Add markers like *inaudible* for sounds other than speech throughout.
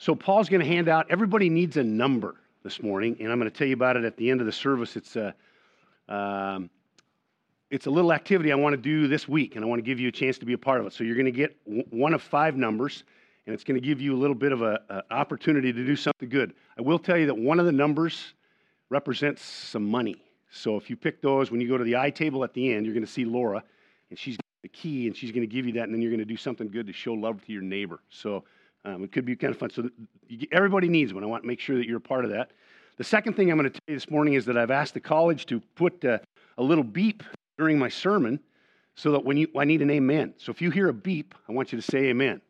So Paul's going to hand out, everybody needs a number this morning, and I'm going to tell you about it at the end of the service. It's a, um, it's a little activity I want to do this week, and I want to give you a chance to be a part of it. So you're going to get one of five numbers, and it's going to give you a little bit of an opportunity to do something good. I will tell you that one of the numbers represents some money. So if you pick those, when you go to the I table at the end, you're going to see Laura, and she's the key, and she's going to give you that, and then you're going to do something good to show love to your neighbor. So um, it could be kind of fun. So everybody needs one. I want to make sure that you're a part of that. The second thing I'm going to tell you this morning is that I've asked the college to put uh, a little beep during my sermon so that when you, I need an amen. So if you hear a beep, I want you to say amen.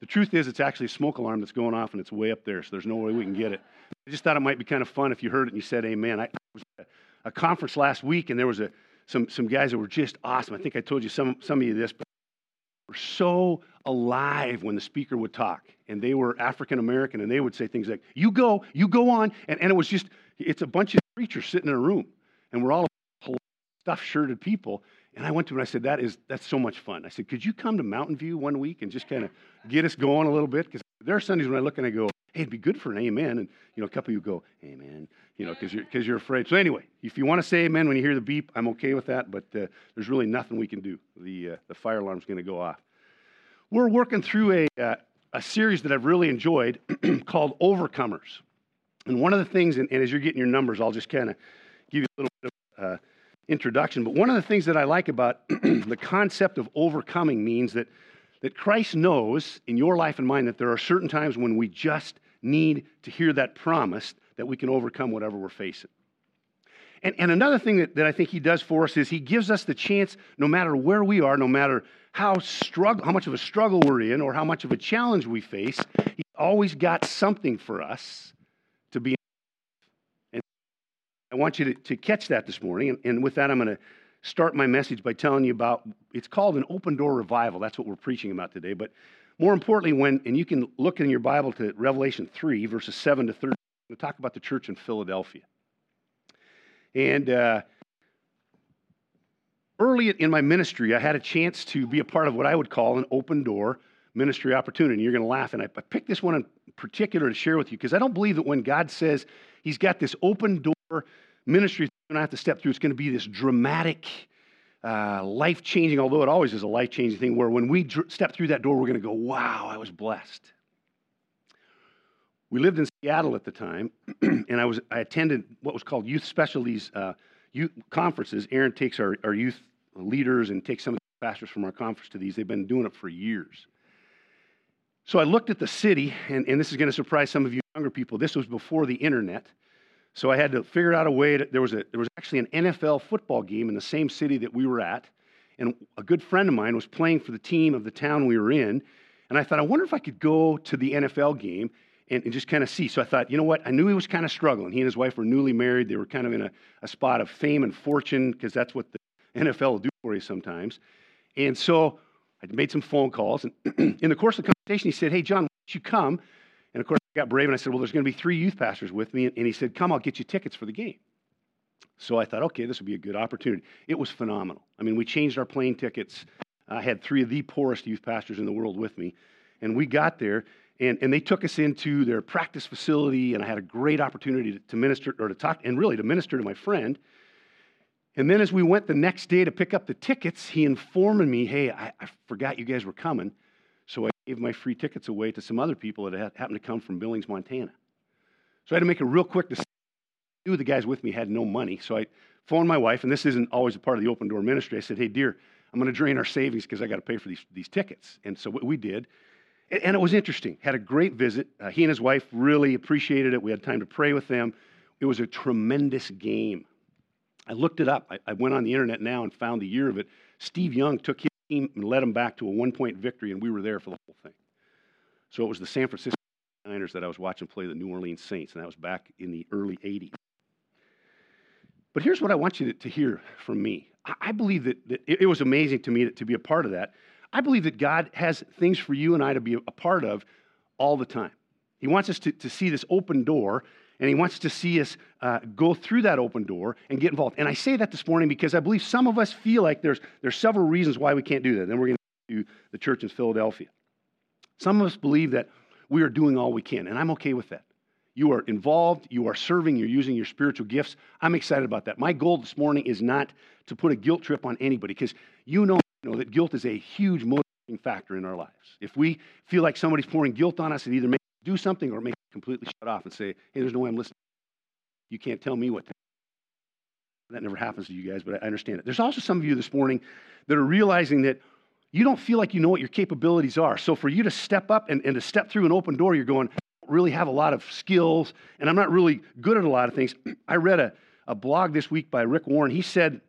The truth is, it's actually a smoke alarm that's going off and it's way up there, so there's no way we can get it. I just thought it might be kind of fun if you heard it and you said amen. I was at a conference last week and there was a, some, some guys that were just awesome. I think I told you some, some of you this, but were so alive when the speaker would talk. And they were African American, and they would say things like, You go, you go on. And, and it was just, it's a bunch of preachers sitting in a room, and we're all stuff shirted people. And I went to him and I said, That is, that's so much fun. I said, Could you come to Mountain View one week and just kind of get us going a little bit? Because there are Sundays when I look and I go, Hey, it'd be good for an amen. And, you know, a couple of you go, Amen, you know, because you're, cause you're afraid. So, anyway, if you want to say amen when you hear the beep, I'm okay with that, but uh, there's really nothing we can do. The, uh, the fire alarm's going to go off. We're working through a, uh, a series that I've really enjoyed *clears throat* called Overcomers. And one of the things, and, and, as you're getting your numbers, I'll just kind of give you a little bit of uh, introduction. But one of the things that I like about *clears throat* the concept of overcoming means that, that Christ knows in your life and mine that there are certain times when we just need to hear that promise that we can overcome whatever we're facing. And, and another thing that, that I think he does for us is he gives us the chance, no matter where we are, no matter how, struggle, how much of a struggle we're in or how much of a challenge we face, he's always got something for us to be. And I want you to, to catch that this morning. And, and with that, I'm going to start my message by telling you about it's called an open door revival. That's what we're preaching about today. But more importantly, when, and you can look in your Bible to Revelation 3, verses 7 to 13, we'll talk about the church in Philadelphia. And uh, early in my ministry, I had a chance to be a part of what I would call an open door ministry opportunity. You're going to laugh. And I picked this one in particular to share with you because I don't believe that when God says He's got this open door ministry to have to step through, it's going to be this dramatic, uh, life changing, although it always is a life changing thing, where when we dr- step through that door, we're going to go, wow, I was blessed. We lived in Seattle at the time, *clears throat* and I, was, I attended what was called Youth Specialties uh, youth conferences. Aaron takes our, our youth leaders and takes some of the pastors from our conference to these. They've been doing it for years. So I looked at the city, and, and this is going to surprise some of you younger people. This was before the internet. So I had to figure out a way. To, there, was a, there was actually an NFL football game in the same city that we were at. And a good friend of mine was playing for the team of the town we were in. And I thought, I wonder if I could go to the NFL game and, and just kind of see. So I thought, you know what? I knew he was kind of struggling. He and his wife were newly married. They were kind of in a, a spot of fame and fortune because that's what the NFL will do for you sometimes. And so I made some phone calls. And *clears throat* in the course of the conversation, he said, Hey, John, why don't you come? And of course, got brave and I said, Well, there's going to be three youth pastors with me. And he said, Come, I'll get you tickets for the game. So I thought, okay, this would be a good opportunity. It was phenomenal. I mean, we changed our plane tickets. I had three of the poorest youth pastors in the world with me. And we got there, and, and they took us into their practice facility, and I had a great opportunity to, to minister or to talk, and really to minister to my friend. And then as we went the next day to pick up the tickets, he informed me, hey, I, I forgot you guys were coming. So I gave my free tickets away to some other people that happened to come from Billings, Montana. So I had to make a real quick decision. Two of the guys with me had no money. So I phoned my wife, and this isn't always a part of the open door ministry. I said, hey, dear, I'm going to drain our savings because I got to pay for these, these tickets. And so what we did. And it was interesting. Had a great visit. Uh, he and his wife really appreciated it. We had time to pray with them. It was a tremendous game. I looked it up. I, I went on the internet now and found the year of it. Steve Young took his and led them back to a one point victory, and we were there for the whole thing. So it was the San Francisco Niners that I was watching play the New Orleans Saints, and that was back in the early 80s. But here's what I want you to, to hear from me. I, I believe that, that it, it, was amazing to me to, to be a part of that. I believe that God has things for you and I to be a part of all the time. He wants us to, to see this open door, and He wants to see us uh, go through that open door and get involved. And I say that this morning because I believe some of us feel like there's, there's several reasons why we can't do that. Then we're going to the church in Philadelphia. Some of us believe that we are doing all we can. And I'm okay with that. You are involved, you are serving, you're using your spiritual gifts. I'm excited about that. My goal this morning is not to put a guilt trip on anybody because you know, you know that guilt is a huge motivating factor in our lives. If we feel like somebody's pouring guilt on us, it either makes us do something or makes completely shut off and say, hey, there's no way I'm listening. You can't tell me what to that never happens to you guys, but I understand it. There's also some of you this morning that are realizing that you don't feel like you know what your capabilities are. So for you to step up and, and to step through an open door, you're going, really have a lot of skills and I'm not really good at a lot of things. *clears throat* I read a, a blog this week by Rick Warren. He said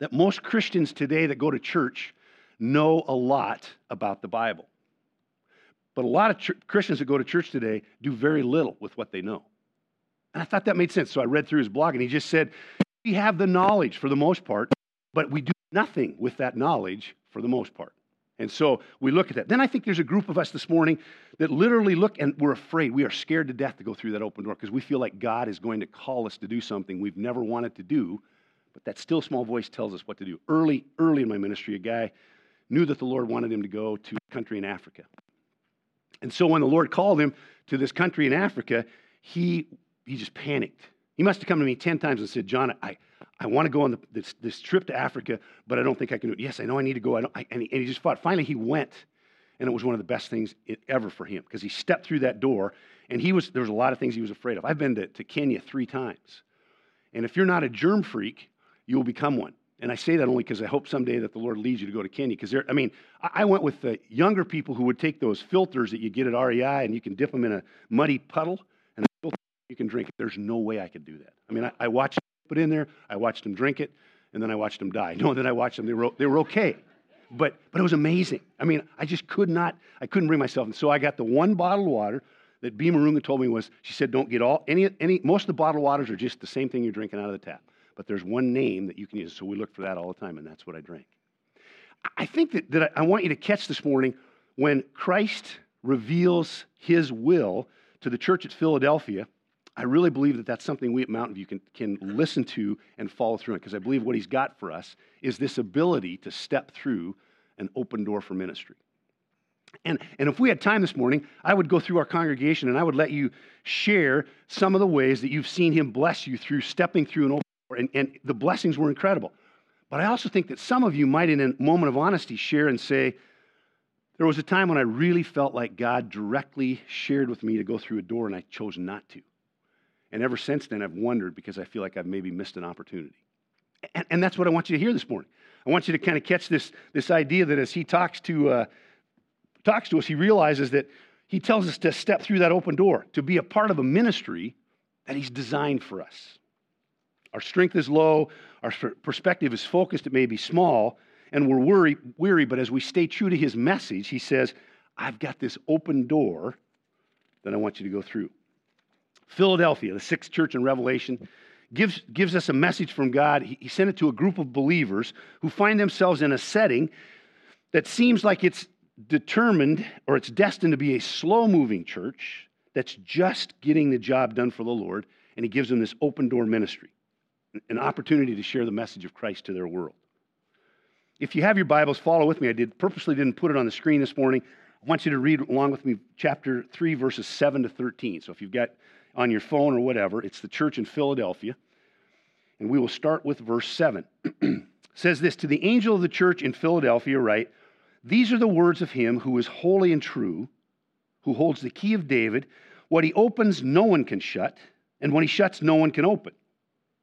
that most Christians today that go to church know a lot about the Bible. But a lot of ch- Christians that go to church today do very little with what they know. And I thought that made sense. So I read through his blog and he just said, We have the knowledge for the most part, but we do nothing with that knowledge for the most part. And so we look at that. Then I think there's a group of us this morning that literally look and we're afraid. We are scared to death to go through that open door because we feel like God is going to call us to do something we've never wanted to do, but that still small voice tells us what to do. Early, early in my ministry, a guy knew that the Lord wanted him to go to a country in Africa. And so when the Lord called him to this country in Africa, he, he just panicked. He must have come to me 10 times and said, John, I, I want to go on the, this, this trip to Africa, but I don't think I can do it. Yes, I know I need to go. I I, and, he, and he just fought. Finally, he went, and it was one of the best things ever for him because he stepped through that door, and he was there was a lot of things he was afraid of. I've been to, to Kenya three times, and if you're not a germ freak, you will become one. And I say that only because I hope someday that the Lord leads you to go to Kenya. Because I mean, I went with the younger people who would take those filters that you get at REI and you can dip them in a muddy puddle and you can drink it. There's no way I could do that. I mean, I, I watched put in there. I watched them drink it, and then I watched them die. *laughs* No, then I watched them. They were, they were okay. But, but it was amazing. I mean, I just could not, I couldn't bring myself. And so I got the one bottle of water that B. Marunga told me was, she said, don't get all, any, any, most of the bottled waters are just the same thing you're drinking out of the tap. But there's one name that you can use. So we look for that all the time, and that's what I drank. I think that, that I want you to catch this morning when Christ reveals his will to the church at Philadelphia I really believe that that's something we at Mountain View can, can listen to and follow through on because I believe what he's got for us is this ability to step through an open door for ministry. And, and if we had time this morning, I would go through our congregation and I would let you share some of the ways that you've seen him bless you through stepping through an open. And, and the blessings were incredible. But I also think that some of you might, in a moment of honesty, share and say, There was a time when I really felt like God directly shared with me to go through a door and I chose not to. And ever since then, I've wondered because I feel like I've maybe missed an opportunity. And, and that's what I want you to hear this morning. I want you to kind of catch this, this idea that as he talks to, uh, talks to us, he realizes that he tells us to step through that open door, to be a part of a ministry that he's designed for us. Our strength is low, our perspective is focused, it may be small, and we're weary, but as we stay true to his message, he says, I've got this open door that I want you to go through. Philadelphia, the sixth church in Revelation, gives, gives us a message from God. He, he sent it to a group of believers who find themselves in a setting that seems like it's determined or it's destined to be a slow moving church that's just getting the job done for the Lord. And he gives them this open door ministry, an opportunity to share the message of Christ to their world. If you have your Bibles, follow with me. I did purposely didn't put it on the screen this morning. I want you to read along with me chapter 3, verses 7 to 13. So if you've got on your phone or whatever. It's the church in Philadelphia. And we will start with verse 7. *clears throat* says this To the angel of the church in Philadelphia, write, These are the words of him who is holy and true, who holds the key of David. What he opens, no one can shut, and when he shuts, no one can open.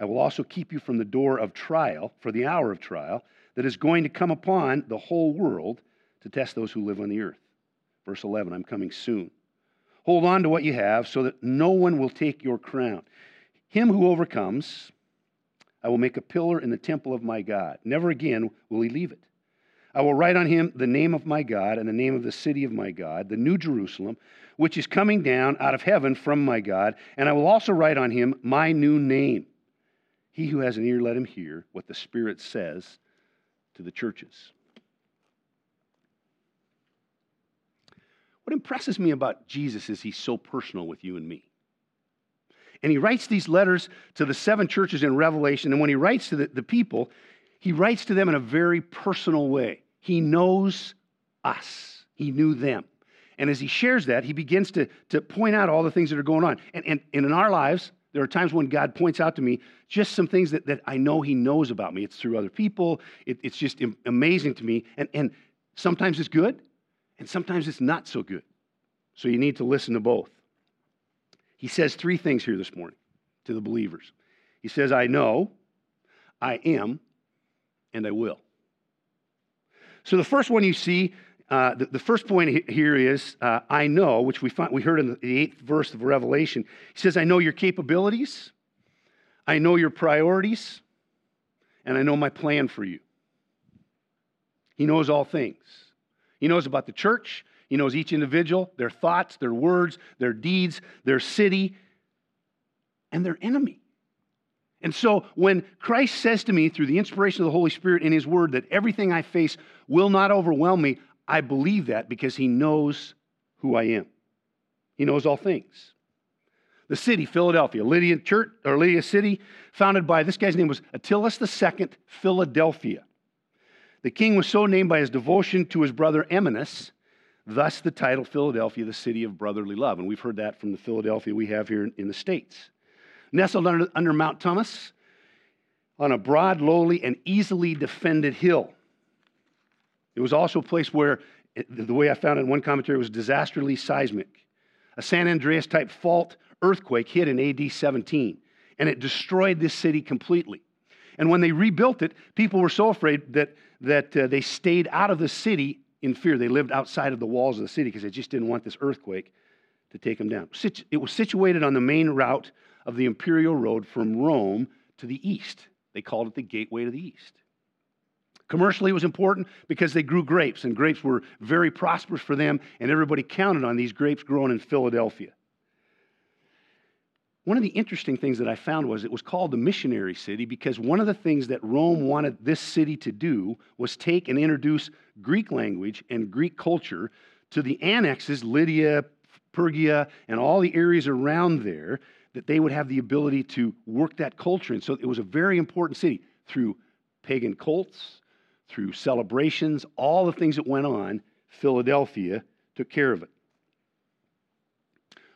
I will also keep you from the door of trial, for the hour of trial, that is going to come upon the whole world to test those who live on the earth. Verse 11 I'm coming soon. Hold on to what you have so that no one will take your crown. Him who overcomes, I will make a pillar in the temple of my God. Never again will he leave it. I will write on him the name of my God and the name of the city of my God, the new Jerusalem, which is coming down out of heaven from my God, and I will also write on him my new name. He who has an ear, let him hear what the Spirit says to the churches. What impresses me about Jesus is he's so personal with you and me. And he writes these letters to the seven churches in Revelation. And when he writes to the, the people, he writes to them in a very personal way. He knows us, He knew them. And as he shares that, he begins to, to point out all the things that are going on. And, and, and in our lives, there are times when God points out to me just some things that, that I know He knows about me. It's through other people. It, it's just amazing to me. And, and sometimes it's good, and sometimes it's not so good. So you need to listen to both. He says three things here this morning to the believers. He says, I know, I am, and I will. So the first one you see, uh, the, the, first point here is uh, I know, which we, find, we heard in the eighth verse of Revelation. He says, I know your capabilities, I know your priorities, and I know my plan for you. He knows all things. He knows about the church, He knows each individual, their thoughts, their words, their deeds, their city, and their enemy. And so when Christ says to me through the inspiration of the Holy Spirit in His Word that everything I face will not overwhelm me, I believe that because He knows who I am. He knows all things. The city, Philadelphia, Lydia Church or Lydia City, founded by this guy's name was Attalus II, Philadelphia. The king was so named by his devotion to his brother Eumenes, thus the title Philadelphia, the city of brotherly love. And we've heard that from the Philadelphia we have here in the States nestled under, under Mount Thomas on a broad, lowly, and easily defended hill. It was also a place where, the way I found it in one commentary, was disastrously seismic. A San Andreas type fault earthquake hit in AD 17, and it destroyed this city completely. And when they rebuilt it, people were so afraid that, that uh, they stayed out of the city in fear. They lived outside of the walls of the city because they just didn't want this earthquake to take them down. It was situated on the main route of the imperial road from Rome to the east. They called it the gateway to the east. Commercially, it was important because they grew grapes, and grapes were very prosperous for them, and everybody counted on these grapes growing in Philadelphia. One of the interesting things that I found was it was called the missionary city because one of the things that Rome wanted this city to do was take and introduce Greek language and Greek culture to the annexes, Lydia, Pergia, and all the areas around there that they would have the ability to work that culture. And so it was a very important city through pagan cults, through celebrations, all the things that went on. Philadelphia took care of it.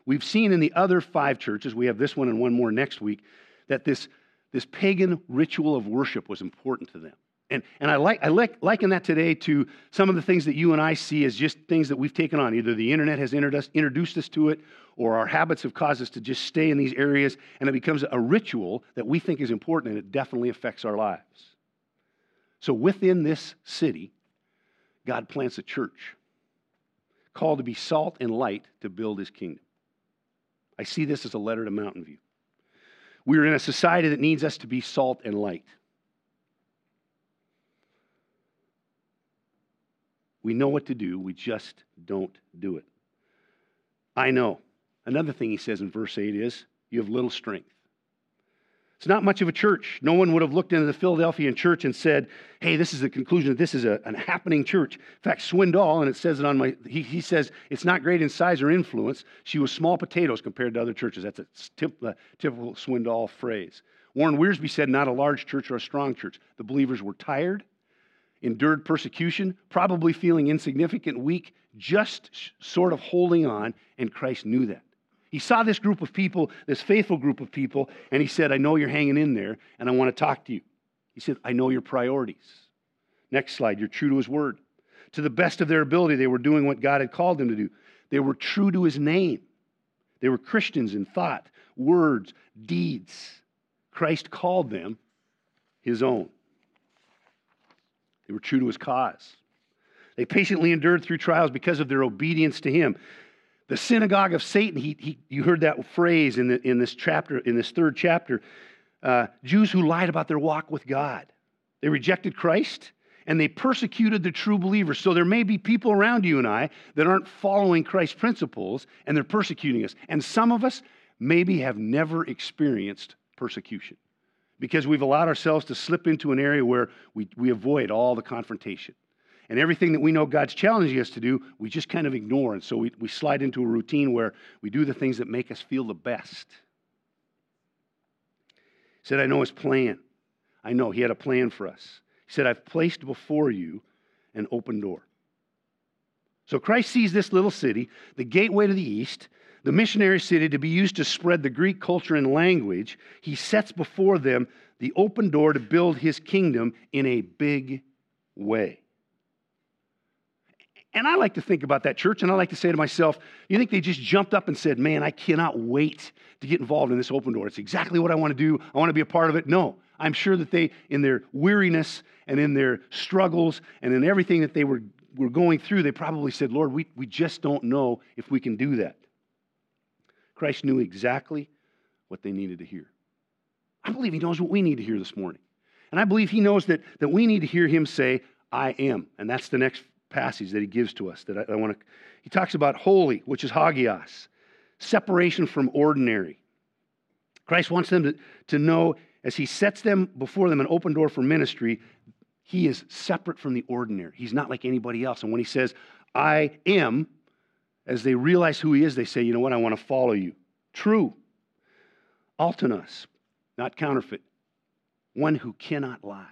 We've seen in the other five churches, we have this one and one more next week, that this, this pagan ritual of worship was important to them. And, and I, like, I like, liken that today to some of the things that you and I see as just things that we've taken on. Either the internet has introduced, introduced us to it, or our habits have caused us to just stay in these areas, and it becomes a ritual that we think is important, and it definitely affects our lives. So within this city, God plants a church called to be salt and light to build his kingdom. I see this as a letter to Mountain View. We are in a society that needs us to be salt and light. We know what to do, we just don't do it. I know. Another thing he says in verse 8 is, You have little strength. It's not much of a church. No one would have looked into the Philadelphian church and said, Hey, this is the conclusion that this is a, an happening church. In fact, Swindoll, and it says it on my, he, he says it's not great in size or influence. She was small potatoes compared to other churches. That's a uh, typical Swindoll phrase. Warren Wiersbe said, Not a large church or a strong church. The believers were tired endured persecution, probably feeling insignificant, weak, just sort of holding on, and Christ knew that. He saw this group of people, this faithful group of people, and he said, I know you're hanging in there, and I want to talk to you. He said, I know your priorities. Next slide, you're true to his word. To the best of their ability, they were doing what God had called them to do. They were true to his name. They were Christians in thought, words, deeds. Christ called them his own. They were true to his cause. They patiently endured through trials because of their obedience to him. The synagogue of Satan, he, he, you heard that phrase in, the, in this chapter, in this third chapter. Uh, Jews who lied about their walk with God. They rejected Christ and they persecuted the true believers. So there may be people around you and I that aren't following Christ's principles and they're persecuting us. And some of us maybe have never experienced persecution because we've allowed ourselves to slip into an area where we, we avoid all the confrontation. And everything that we know God's challenging us to do, we just kind of ignore. And so we, we slide into a routine where we do the things that make us feel the best. He said, I know his plan. I know he had a plan for us. He said, I've placed before you an open door. So Christ sees this little city, the gateway to the east, the missionary city to be used to spread the Greek culture and language. He sets before them the open door to build his kingdom in a big way. And I like to think about that church, and I like to say to myself, you think they just jumped up and said, Man, I cannot wait to get involved in this open door. It's exactly what I want to do. I want to be a part of it. No, I'm sure that they, in their weariness and in their struggles and in everything that they were, were going through, they probably said, Lord, we, we just don't know if we can do that. Christ knew exactly what they needed to hear. I believe He knows what we need to hear this morning. And I believe He knows that, that we need to hear Him say, I am. And that's the next passage that he gives to us that I, I want to. He talks about holy, which is hagios, separation from ordinary. Christ wants them to, to know as he sets them before them an open door for ministry, he is separate from the ordinary. He's not like anybody else. And when he says, I am, as they realize who he is, they say, you know what, I want to follow you. True. Alethinos, not counterfeit. One who cannot lie.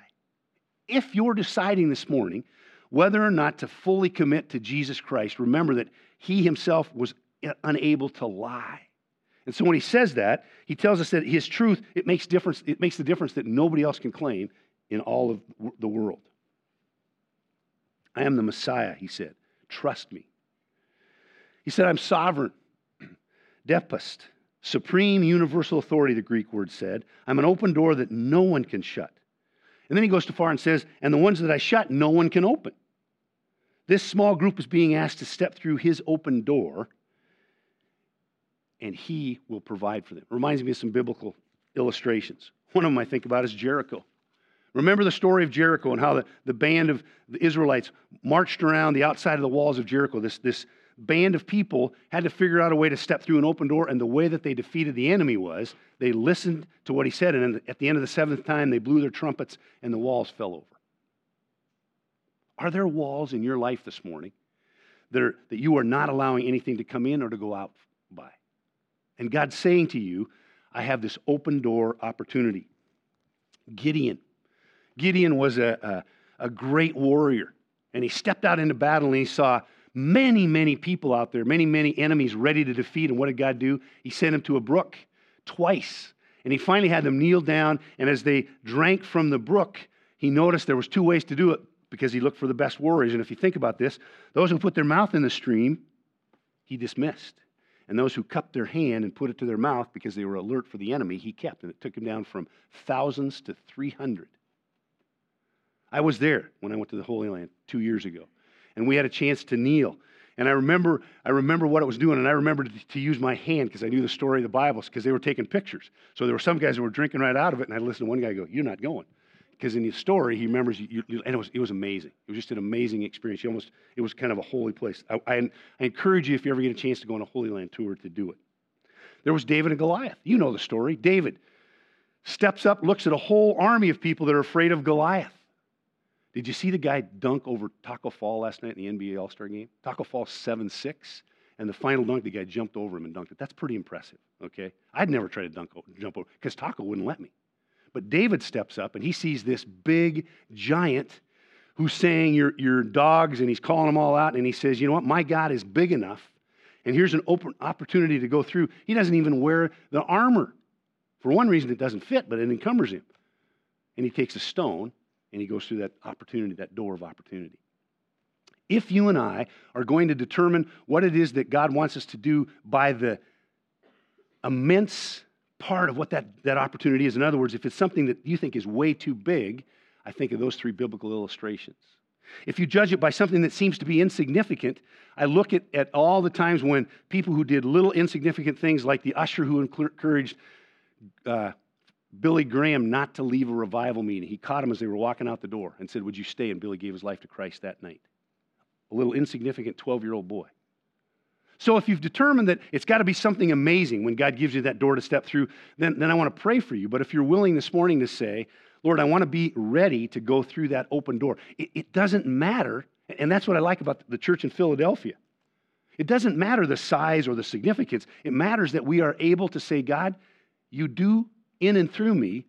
If you're deciding this morning whether or not to fully commit to Jesus Christ, remember that he himself was unable to lie. And so when he says that, he tells us that his truth, it makes difference, it makes the difference that nobody else can claim in all of the world. I am the Messiah, he said. Trust me. He said, I'm sovereign, *clears throat* despot, supreme universal authority, the Greek word said. I'm an open door that no one can shut. And then he goes too far and says, and the ones that I shut, no one can open. This small group is being asked to step through his open door, and he will provide for them. Reminds me of some biblical illustrations. One of them I think about is Jericho. Remember the story of Jericho and how the, the band of the Israelites marched around the outside of the walls of Jericho. This, this band of people had to figure out a way to step through an open door, and the way that they defeated the enemy was they listened to what he said, and at the end of the seventh time, they blew their trumpets, and the walls fell over. Are there walls in your life this morning that, are, that you are not allowing anything to come in or to go out by? And God's saying to you, I have this open door opportunity. Gideon. Gideon was a, a, a great warrior, and he stepped out into battle and he saw many, many people out there, many, many enemies ready to defeat. And what did God do? He sent him to a brook twice. And he finally had them kneel down, and as they drank from the brook, he noticed there was two ways to do it because he looked for the best warriors. And if you think about this, those who put their mouth in the stream, he dismissed. And those who cupped their hand and put it to their mouth because they were alert for the enemy, he kept. And it took him down from thousands to 300. I was there when I went to the Holy Land two years ago. And we had a chance to kneel. And I remember, I remember what it was doing, and I remembered to, to use my hand because I knew the story of the Bibles because they were taking pictures. So there were some guys that were drinking right out of it, and I listened to one guy go, "You're not going." Because in his story he remembers you, you, and it was, it was amazing. It was just an amazing experience. You almost it was kind of a holy place. I, I, I, encourage you if you ever get a chance to go on a holy land tour to do it. There was david and goliath. You know the story. David steps up looks at a whole army of people that are afraid of goliath. Did you see the guy dunk over Taco Fall last night in the nba all-star game? Taco Fall 7-6 and the final dunk the guy jumped over him and dunked it. That's pretty impressive okay? I'd never try to dunk jump over because Taco wouldn't let me but David steps up and he sees this big giant who's saying, You're, you're dogs, and he's calling them all out. And he says, You know what? My God is big enough. And here's an open opportunity to go through. He doesn't even wear the armor. For one reason, it doesn't fit, but it encumbers him. And he takes a stone and he goes through that opportunity, that door of opportunity. If you and I are going to determine what it is that God wants us to do by the immense part of what that, that opportunity is. In other words, if it's something that you think is way too big, I think of those three biblical illustrations. If you judge it by something that seems to be insignificant, I look at, at all the times when people who did little insignificant things, like the usher who encouraged uh, Billy Graham not to leave a revival meeting. He caught him as they were walking out the door and said, Would you stay? And Billy gave his life to Christ that night. A little insignificant 12 year old boy. So if you've determined that it's got to be something amazing when God gives you that door to step through, then, then I want to pray for you. But if you're willing this morning to say, Lord, I want to be ready to go through that open door, it, it doesn't matter. And that's what I like about the church in Philadelphia. It doesn't matter the size or the significance. It matters that we are able to say, God, you do in and through me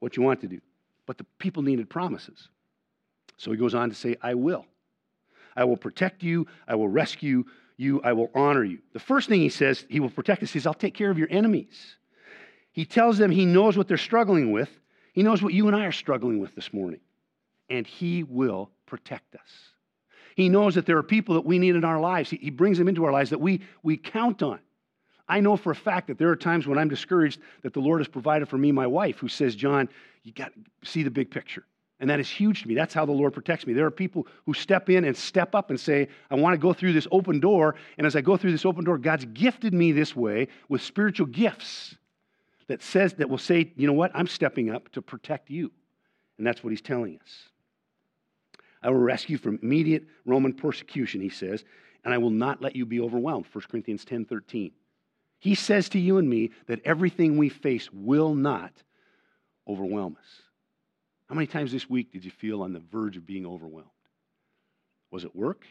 what you want to do. But the people needed promises. So he goes on to say, I will. I will protect you. I will rescue you. I will honor you. The first thing he says, he will protect us, he says, I'll take care of your enemies. He tells them he knows what they're struggling with. He knows what you and I are struggling with this morning. And he will protect us. He knows that there are people that we need in our lives. He, he brings them into our lives that we, we count on. I know for a fact that there are times when I'm discouraged that the Lord has provided for me my wife who says, John, you got to see the big picture. And that is huge to me. That's how the Lord protects me. There are people who step in and step up and say, I want to go through this open door. And as I go through this open door, God's gifted me this way with spiritual gifts that says that will say, you know what, I'm stepping up to protect you. And that's what he's telling us. I will rescue you from immediate Roman persecution, he says, and I will not let you be overwhelmed. 1 Corinthians 10 13. He says to you and me that everything we face will not overwhelm us. How many times this week did you feel on the verge of being overwhelmed? Was it work?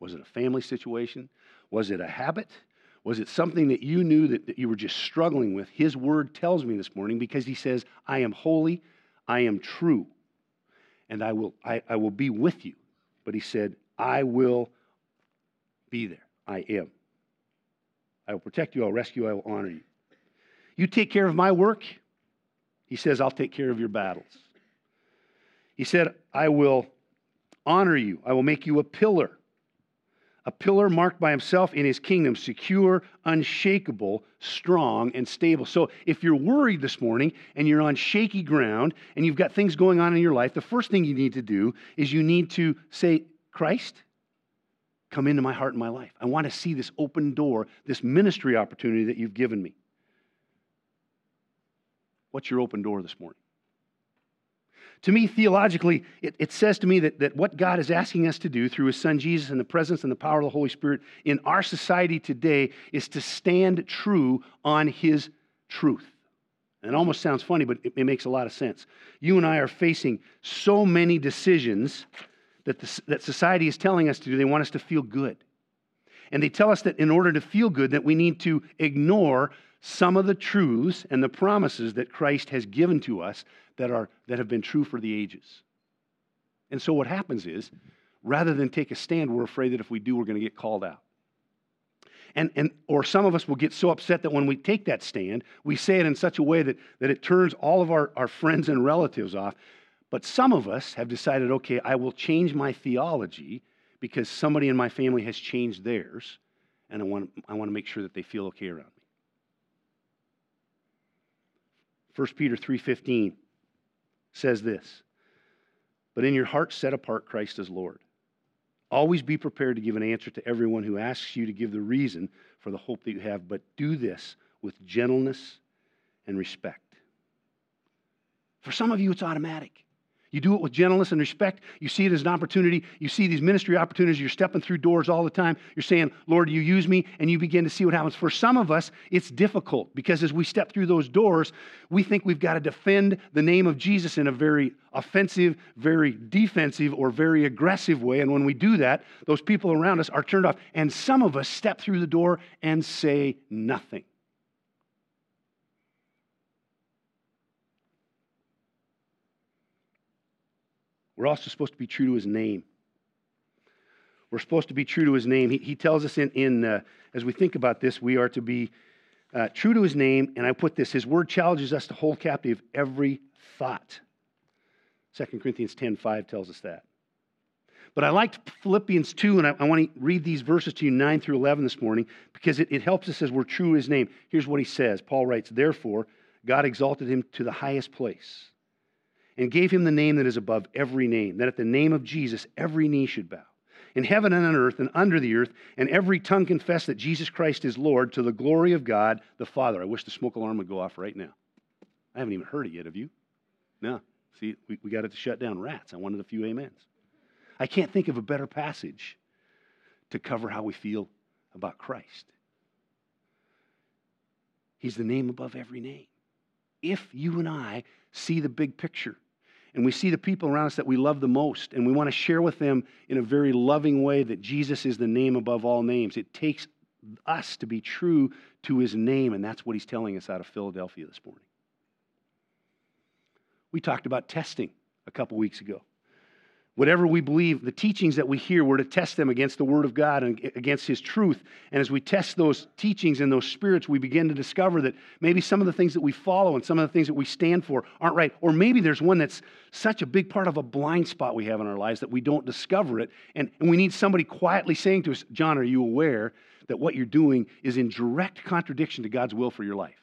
Was it a family situation? Was it a habit? Was it something that you knew that, that you were just struggling with? His word tells me this morning because he says, I am holy, I am true, and I will, I, I will be with you. But he said, I will be there. I am. I will protect you, I'll rescue I will honor you. You take care of my work, he says, I'll take care of your battles. He said, I will honor you, I will make you a pillar. A pillar marked by himself in his kingdom, secure, unshakable, strong, and stable. So, if you're worried this morning and you're on shaky ground and you've got things going on in your life, the first thing you need to do is you need to say, Christ, come into my heart and my life. I want to see this open door, this ministry opportunity that you've given me. What's your open door this morning? To me, theologically, it, it, says to me that, that what God is asking us to do through His Son Jesus and the presence and the power of the Holy Spirit in our society today is to stand true on His truth. And it almost sounds funny, but it, it makes a lot of sense. You and I are facing so many decisions that, the, that society is telling us to do. They want us to feel good. And they tell us that in order to feel good, that we need to ignore some of the truths and the promises that Christ has given to us that, are, that have been true for the ages. And so what happens is, rather than take a stand, we're afraid that if we do, we're going to get called out. And, and, or some of us will get so upset that when we take that stand, we say it in such a way that, that it turns all of our, our friends and relatives off but some of us have decided, okay, I will change my theology because somebody in my family has changed theirs, and I want, I want to make sure that they feel okay around me. 1 Peter 3:15 says this, "But in your heart set apart Christ as Lord. Always be prepared to give an answer to everyone who asks you to give the reason for the hope that you have, but do this with gentleness and respect." For some of you it's automatic. You do it with gentleness and respect. You see it as an opportunity. You see these ministry opportunities. You're stepping through doors all the time. You're saying, Lord, you use me, and you begin to see what happens. For some of us, it's difficult because as we step through those doors, we think we've got to defend the name of Jesus in a very offensive, very defensive, or very aggressive way. And when we do that, those people around us are turned off. And some of us step through the door and say nothing. We're also supposed to be true to his name. We're supposed to be true to his name. He, he tells us in, in uh, as we think about this, we are to be uh, true to his name. And I put this his word challenges us to hold captive every thought. 2 Corinthians 10 5 tells us that. But I liked Philippians 2, and I, I want to read these verses to you 9 through 11 this morning because it, it helps us as we're true to his name. Here's what he says Paul writes, Therefore, God exalted him to the highest place and gave him the name that is above every name, that at the name of Jesus every knee should bow, in heaven and on earth and under the earth, and every tongue confess that Jesus Christ is Lord to the glory of God the Father. I wish the smoke alarm would go off right now. I haven't even heard it yet, have you? No. See, we, we got it to shut down rats. I wanted a few amens. I can't think of a better passage to cover how we feel about Christ. He's the name above every name. If you and I see the big picture and we see the people around us that we love the most and we want to share with them in a very loving way that Jesus is the name above all names, it takes us to be true to his name, and that's what he's telling us out of Philadelphia this morning. We talked about testing a couple weeks ago. Whatever we believe, the teachings that we hear, we're to test them against the Word of God and against His truth. And as we test those teachings and those spirits, we begin to discover that maybe some of the things that we follow and some of the things that we stand for aren't right. Or maybe there's one that's such a big part of a blind spot we have in our lives that we don't discover it. And, and we need somebody quietly saying to us, John, are you aware that what you're doing is in direct contradiction to God's will for your life?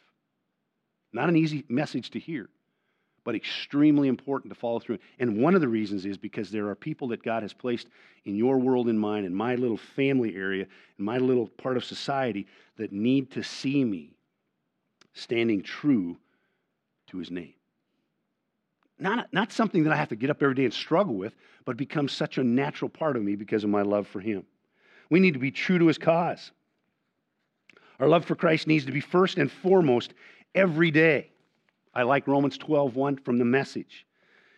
Not an easy message to hear but extremely important to follow through. And one of the reasons is because there are people that God has placed in your world and mine, in my little family area, in my little part of society, that need to see me standing true to his name. Not, not something that I have to get up every day and struggle with, but becomes such a natural part of me because of my love for him. We need to be true to his cause. Our love for Christ needs to be first and foremost every day. I like Romans 12, 1 from the message.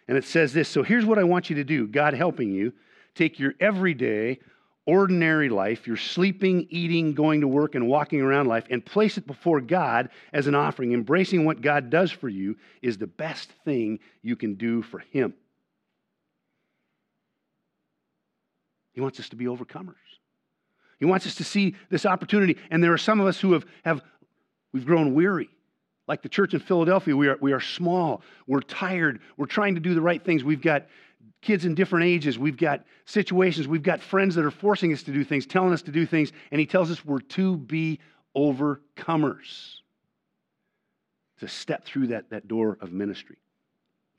And it says this So here's what I want you to do God helping you. Take your everyday, ordinary life, your sleeping, eating, going to work, and walking around life, and place it before God as an offering. Embracing what God does for you is the best thing you can do for Him. He wants us to be overcomers. He wants us to see this opportunity. And there are some of us who have, have we've grown weary. Like the church in Philadelphia, we are, we are small, we're tired, we're trying to do the right things. We've got kids in different ages, we've got situations, we've got friends that are forcing us to do things, telling us to do things, and he tells us we're to be overcomers to step through that, that door of ministry.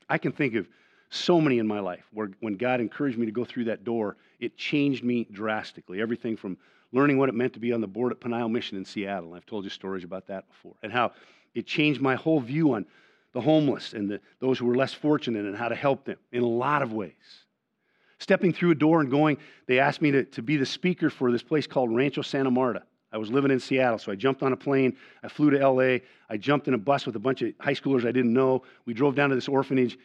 I can think of so many in my life where when God encouraged me to go through that door, it changed me drastically. Everything from learning what it meant to be on the board at Peniel Mission in Seattle. I've told you stories about that before. And how it changed my whole view on the homeless and the, those who were less fortunate and how to help them in a lot of ways. Stepping through a door and going, they asked me to, to be the speaker for this place called Rancho Santa Marta. I was living in Seattle, so I jumped on a plane. I flew to LA. I jumped in a bus with a bunch of high schoolers I didn't know. We drove down to this orphanage,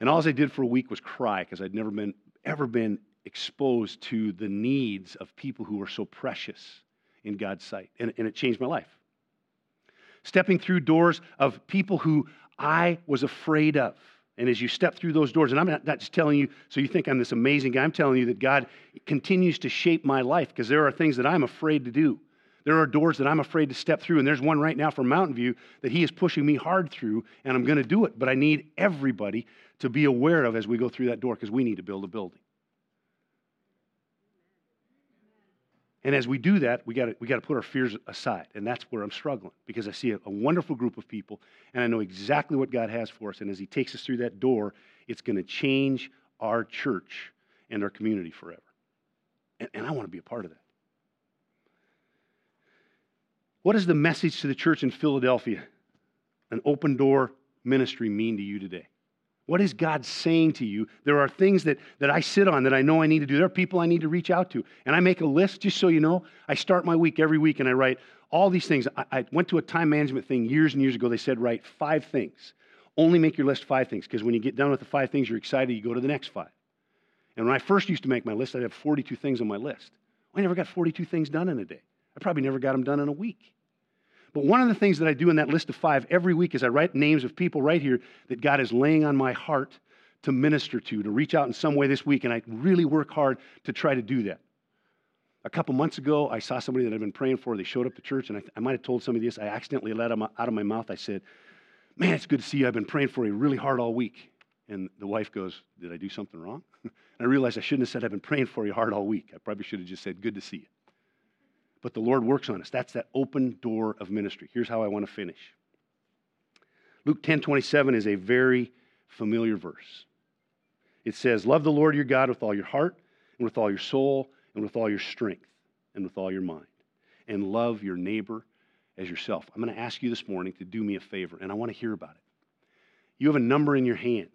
and all I did for a week was cry because I'd never been, ever been exposed to the needs of people who were so precious in God's sight. And, and it changed my life stepping through doors of people who I was afraid of. And as you step through those doors, and I'm not, just telling you so you think I'm this amazing guy, I'm telling you that God continues to shape my life because there are things that I'm afraid to do. There are doors that I'm afraid to step through, and there's one right now from Mountain View that He is pushing me hard through, and I'm going to do it. But I need everybody to be aware of as we go through that door because we need to build a building. And as we do that, we got we to put our fears aside. And that's where I'm struggling because I see a, a, wonderful group of people and I know exactly what God has for us. And as He takes us through that door, it's going to change our church and our community forever. And, and I want to be a part of that. What does the message to the church in Philadelphia, an open door ministry, mean to you today? What is God saying to you? There are things that, that I sit on that I know I need to do. There are people I need to reach out to. And I make a list, just so you know. I start my week every week and I write all these things. I, I went to a time management thing years and years ago. They said, write five things. Only make your list five things, because when you get done with the five things, you're excited, you go to the next five. And when I first used to make my list, I'd have 42 things on my list. I never got 42 things done in a day. I probably never got them done in a week. But one of the things that I do in that list of five every week is I write names of people right here that God is laying on my heart to minister to, to reach out in some way this week. And I really work hard to try to do that. A couple months ago, I saw somebody that I've been praying for. They showed up to church, and I, I might have told somebody this. I accidentally let them out of my mouth. I said, Man, it's good to see you. I've been praying for you really hard all week. And the wife goes, Did I do something wrong? *laughs* and I realized I shouldn't have said, I've been praying for you hard all week. I probably should have just said, Good to see you but the Lord works on us. That's that open door of ministry. Here's how I want to finish. Luke 10 27 is a very familiar verse. It says, Love the Lord your God with all your heart, and with all your soul, and with all your strength, and with all your mind. And love your neighbor as yourself. I'm going to ask you this morning to do me a favor, and I want to hear about it. you have a number in your hand.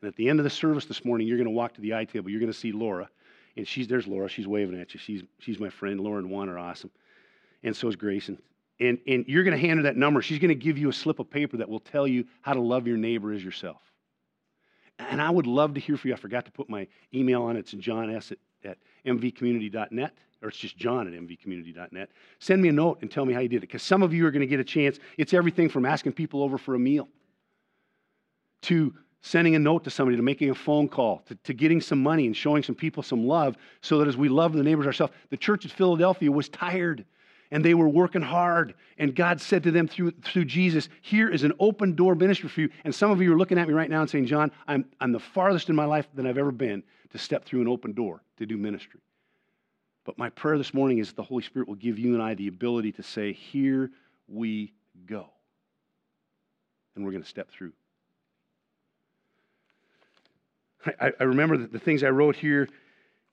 And at the end of the service this morning, you're going to walk to the eye table. You're going to see Laura. And she's there's Laura. She's waving at you. She's, she's my friend. Laura and Juan are awesome. And so is Grayson. And, and you're going to hand her that number. She's going to give you a slip of paper that will tell you how to love your neighbor as yourself. And I would love to hear from you. I forgot to put my email on. It's John S. at, at mvcommunity.net, or it's just John at mvcommunity.net. Send me a note and tell me how you did it. Because some of you are going to get a chance. It's everything from asking people over for a meal to sending a note to somebody, to making a phone call, to, to getting some money and showing some people some love so that as we love the neighbors ourselves, the church at Philadelphia was tired and they were working hard. And God said to them through, through Jesus, Here is an open door ministry for you. And some of you are looking at me right now and saying, John, I'm, I'm the farthest in my life than I've ever been to step through an open door to do ministry. But my prayer this morning is that the Holy Spirit will give you and I the ability to say, Here we go. And we're going to step through. I, I remember the, things I wrote here.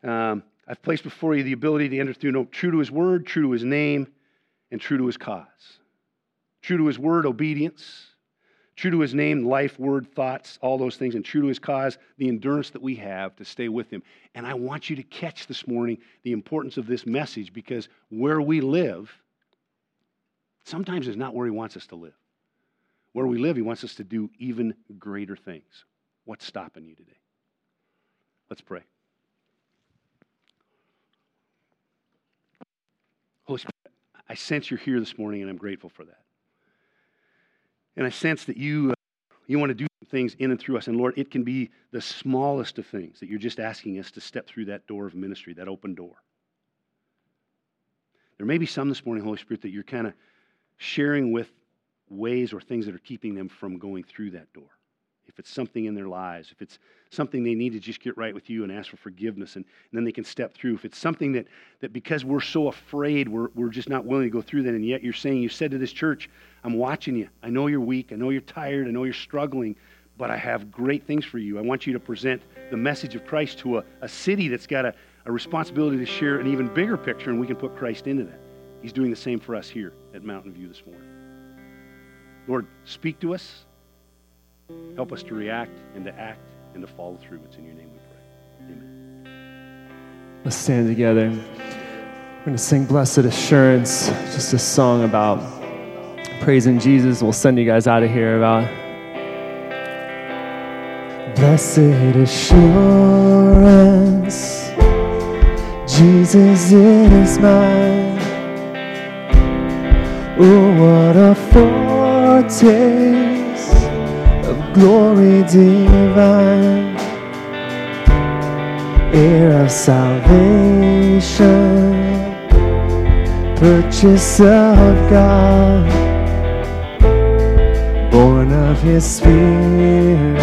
Um, I've placed before you the ability to enter through no, true to his word, true to his name, and true to his cause. True to his word, obedience. True to his name, life, word, thoughts, all those things. And true to his cause, the endurance that we have to stay with him. And I want you to catch this morning the importance of this message because where we live sometimes is not where he wants us to live. Where we live, he wants us to do even greater things. What's stopping you today? Let's pray. Holy Spirit, I sense you're here this morning, and I'm grateful for that. And I sense that you, uh, you want to do things in and through us. And Lord, it can be the smallest of things that you're just asking us to step through that door of ministry, that open door. There may be some this morning, Holy Spirit, that you're kind of sharing with ways or things that are keeping them from going through that door if it's something in their lives, if it's something they need to just get right with you and ask for forgiveness, and, and, then they can step through. If it's something that, that because we're so afraid, we're, we're just not willing to go through that, and yet you're saying, you said to this church, I'm watching you. I know you're weak. I know you're tired. I know you're struggling, but I have great things for you. I want you to present the message of Christ to a, a city that's got a, a responsibility to share an even bigger picture, and we can put Christ into that. He's doing the same for us here at Mountain View this morning. Lord, speak to us. Help us to react and to act and to follow through. It's in your name we pray. Amen. Let's stand together. We're going to sing Blessed Assurance, just a song about praising Jesus. We'll send you guys out of here about Blessed assurance, Jesus is mine. Oh, what a foretaste glory divine, heir of salvation, purchase of God, born of His Spirit,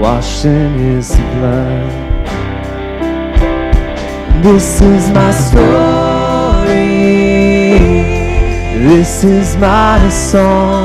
washed in His blood. This is my story. This is my song